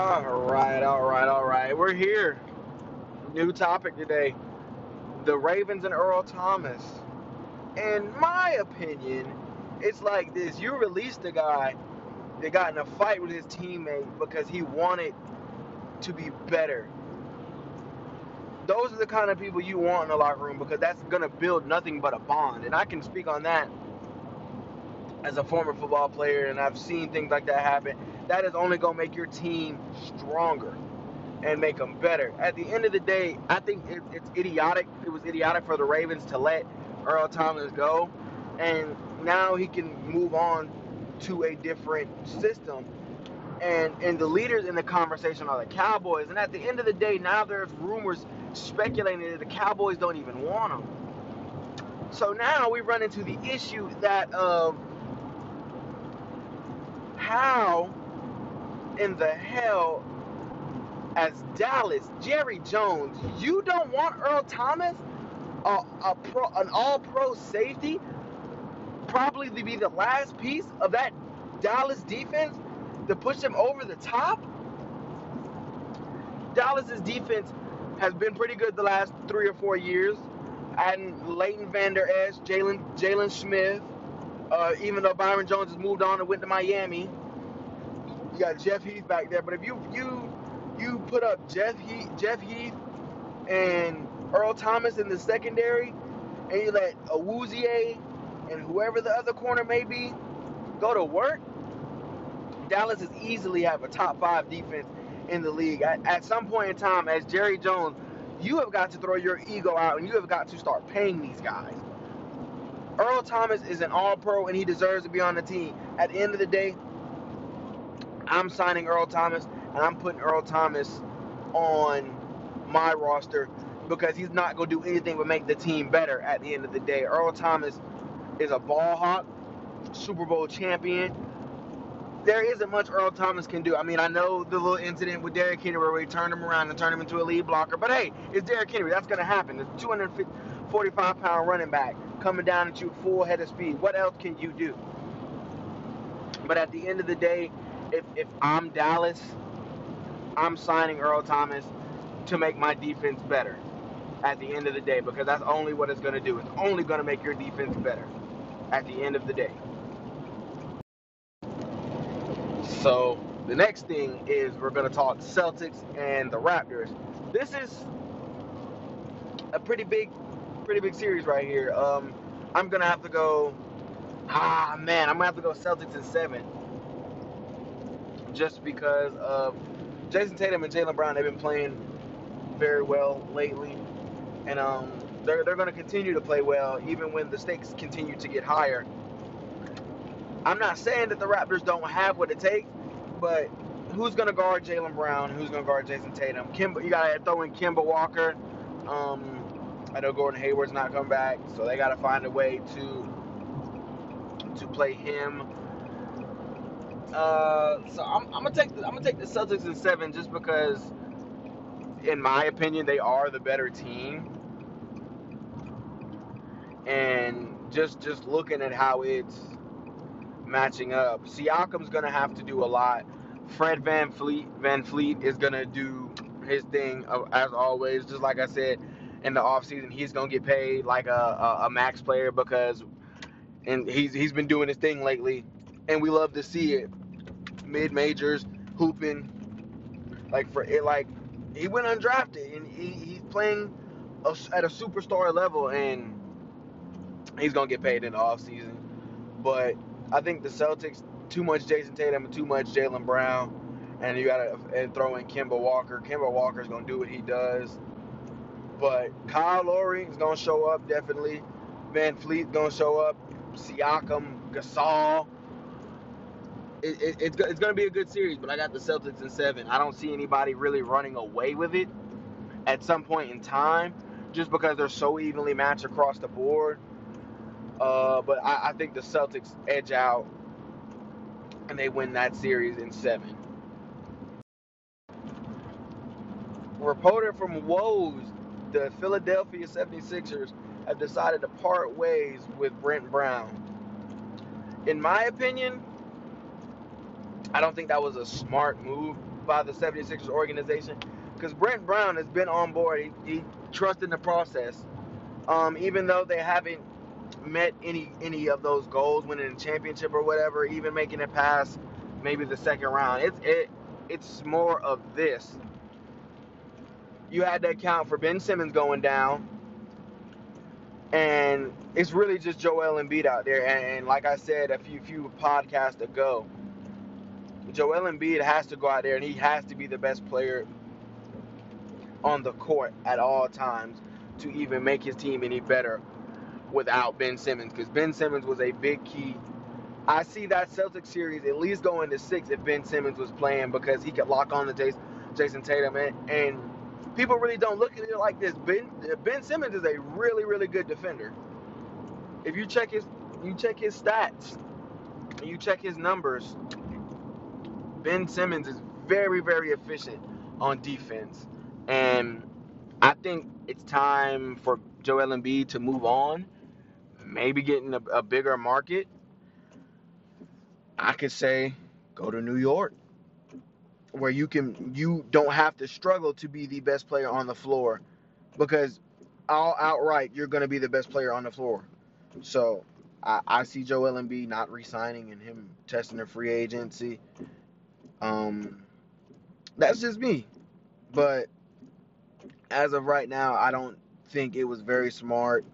All right, all right, all right. We're here. New topic today. The Ravens and Earl Thomas. In my opinion, it's like this. You released a guy that got in a fight with his teammate because he wanted to be better. Those are the kind of people you want in the locker room because that's going to build nothing but a bond. And I can speak on that as a former football player, and I've seen things like that happen. That is only going to make your team stronger and make them better. At the end of the day, I think it, it's idiotic. It was idiotic for the Ravens to let Earl Thomas go, and now he can move on to a different system. And and the leaders in the conversation are the Cowboys. And at the end of the day, now there's rumors speculating that the Cowboys don't even want him. So now we run into the issue that of how in the hell as Dallas, Jerry Jones, you don't want Earl Thomas, a, a pro, an all-pro safety, probably to be the last piece of that Dallas defense to push them over the top. Dallas's defense has been pretty good the last three or four years. And Leighton Vander Esch, Jalen Jaylon Smith, uh, even though Byron Jones has moved on and went to Miami, you got Jeff Heath back there. But if you you you put up Jeff Heath, Jeff Heath and Earl Thomas in the secondary, and you let Awuzie and whoever the other corner may be go to work, Dallas is easily have a top five defense in the league. At, at some point in time, as Jerry Jones, you have got to throw your ego out and you have got to start paying these guys. Earl Thomas is an all pro and he deserves to be on the team. At the end of the day, I'm signing Earl Thomas and I'm putting Earl Thomas on my roster because he's not going to do anything but make the team better at the end of the day. Earl Thomas is a ball hawk, Super Bowl champion. There isn't much Earl Thomas can do. I mean, I know the little incident with Derrick Henry where we turned him around and turned him into a lead blocker, but hey, it's Derrick Henry. That's going to happen. The 245 pound running back coming down at you full head of speed. What else can you do? But at the end of the day, if, if I'm Dallas, I'm signing Earl Thomas to make my defense better at the end of the day because that's only what it's going to do. It's only going to make your defense better at the end of the day. So the next thing is we're going to talk Celtics and the Raptors. This is a pretty big, pretty big series right here. Um, I'm going to have to go. Ah man, I'm gonna have to go Celtics in seven, just because of Jayson Tatum and Jaylen Brown. They've been playing very well lately, and um, they're they're going to continue to play well even when the stakes continue to get higher. I'm not saying that the Raptors don't have what it takes, but who's going to guard Jaylen Brown? Who's going to guard Jayson Tatum? Kemba, you got to throw in Kemba Walker. Um, I know Gordon Hayward's not coming back, so they got to find a way to to play him. Uh, so I'm, I'm gonna take the, I'm gonna take the Celtics in seven just because, in my opinion, they are the better team. And just just looking at how it's matching up, Siakam's gonna have to do a lot. Fred VanVleet VanVleet is gonna do his thing uh, as always. Just like I said in the offseason, he's gonna get paid like a, a, a max player because and he's he's been doing his thing lately, and we love to see it. Mid majors hooping, like for it, like he went undrafted and he, he's playing a, at a superstar level, and he's gonna get paid in the off season. But I think the Celtics too much Jayson Tatum and too much Jaylen Brown, and you gotta and throw in Kemba Walker. Kemba Walker's gonna do what he does. But Kyle Lowry is gonna show up definitely. VanVleet's gonna show up. Siakam, Gasol. It, it, it's, it's going to be a good series, but I got the Celtics in seven. I don't see anybody really running away with it at some point in time, just because they're so evenly matched across the board. Uh, but I, I think the Celtics edge out and they win that series in seven. Reporter from Woj, the Philadelphia 76ers have decided to part ways with Brett Brown. In my opinion, I don't think that was a smart move by the 76ers organization because Brett Brown has been on board. He, he trusted the process. Um, even though they haven't met any any of those goals, winning a championship or whatever, even making it past maybe the second round. It's it it's more of this. You had to account for Ben Simmons going down, and it's really just Joel Embiid out there. And, and like I said a few few podcasts ago, Joel Embiid has to go out there and he has to be the best player on the court at all times to even make his team any better without Ben Simmons because Ben Simmons was a big key. I see that Celtics series at least going to six if Ben Simmons was playing because he could lock on to Jayson, Tatum and, and people really don't look at it like this. Ben Ben Simmons is a really really good defender. If you check his you check his stats, and you check his numbers, Ben Simmons is very, very efficient on defense. And I think it's time for Joel Embiid to move on, maybe getting a, a bigger market. I could say go to New York where you can you don't have to struggle to be the best player on the floor because all outright you're going to be the best player on the floor. So I, I see Joel Embiid not resigning and him testing the free agency. Um, that's just me. But as of right now, I don't think it was very smart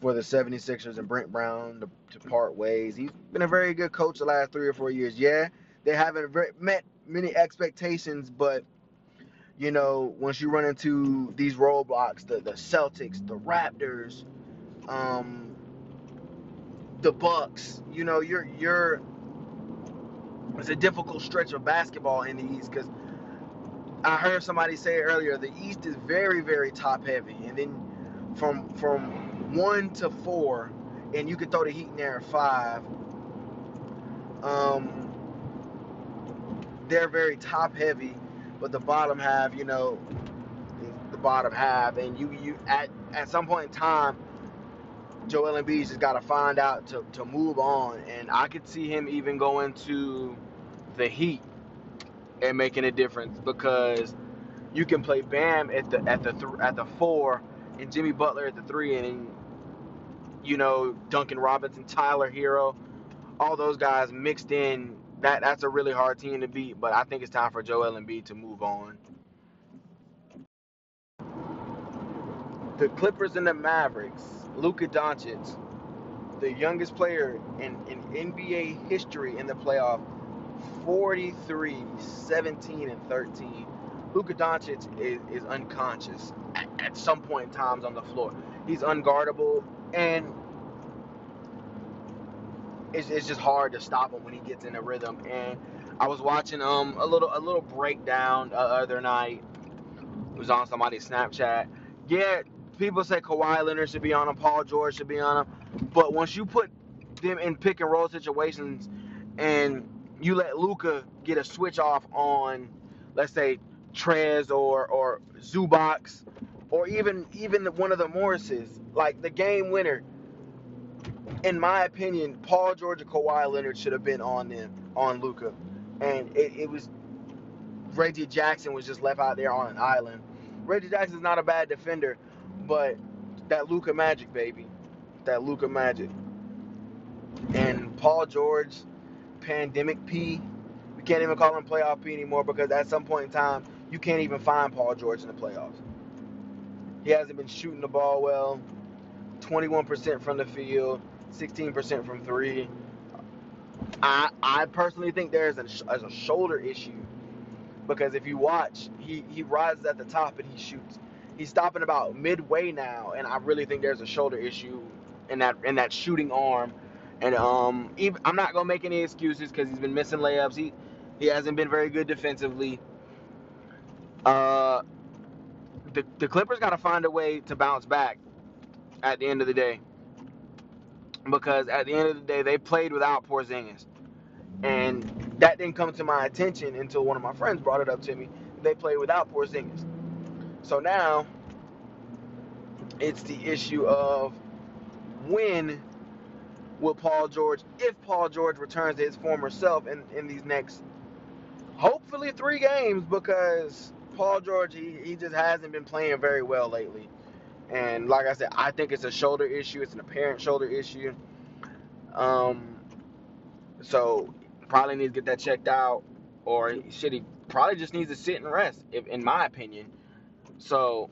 for the 76ers and Brett Brown to, to part ways. He's been a very good coach the last three or four years. Yeah, they haven't met many expectations, but you know, once you run into these roadblocks, the, the Celtics, the Raptors, um, the Bucks, you know, you're you're it's a difficult stretch of basketball in the East because I heard somebody say earlier the East is very very top heavy, and then from from one to four, and you could throw the Heat in there at five. Um, they're very top heavy, but the bottom half, you know, the bottom half, and you you at at some point in time Joel Embiid just got to find out to, to move on. And I could see him even going to the Heat and making a difference because you can play Bam at the at the th- at the four and Jimmy Butler at the three, and you know Duncan Robinson, Tyler Herro, all those guys mixed in. That that's a really hard team to beat. But I think it's time for Joel Embiid to move on. The Clippers and the Mavericks. Luka Doncic, the youngest player in, in NBA history in the playoff, 43, 17, and 13. Luka Doncic is, is unconscious at, at some point in times on the floor. He's unguardable, and it's, it's just hard to stop him when he gets in a rhythm. And I was watching um a little a little breakdown uh, other night. It was on somebody's Snapchat. Yeah, people say Kawhi Leonard should be on him, Paul George should be on him, but once you put them in pick and roll situations and you let Luka get a switch off on, let's say Trez or or Zubac, or even even one of the Morrises, like the game winner. In my opinion, Paul George and Kawhi Leonard should have been on them on Luka, and it, it was Reggie Jackson was just left out there on an island. Reggie Jackson's not a bad defender, but that Luka magic, baby, that Luka magic, and Paul George, pandemic P. We can't even call him playoff P anymore because at some point in time you can't even find Paul George in the playoffs. He hasn't been shooting the ball well. 21% from the field, 16% from three. I I personally think there's a, there's a shoulder issue because if you watch, he he rises at the top and he shoots he's stopping about midway now, and I really think there's a shoulder issue in that in that shooting arm. And um, even, I'm not gonna make any excuses because he's been missing layups. He he hasn't been very good defensively. Uh, the the Clippers got to find a way to bounce back at the end of the day because at the end of the day they played without Porzingis, and that didn't come to my attention until one of my friends brought it up to me. They played without Porzingis. So now it's the issue of when will Paul George, if Paul George returns to his former self in, in these next hopefully three games because Paul George he, he just hasn't been playing very well lately. And like I said, I think it's a shoulder issue. It's an apparent shoulder issue. Um, so probably needs to get that checked out, or shit, he probably just needs to sit and rest, if, in my opinion. So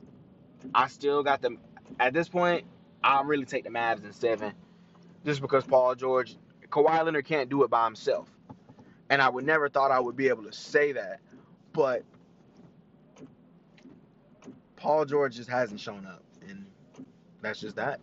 I still got them. At this point, I'll really take the Mavs in seven, just because Paul George, Kawhi Leonard can't do it by himself, and I would never thought I would be able to say that, but Paul George just hasn't shown up, and that's just that.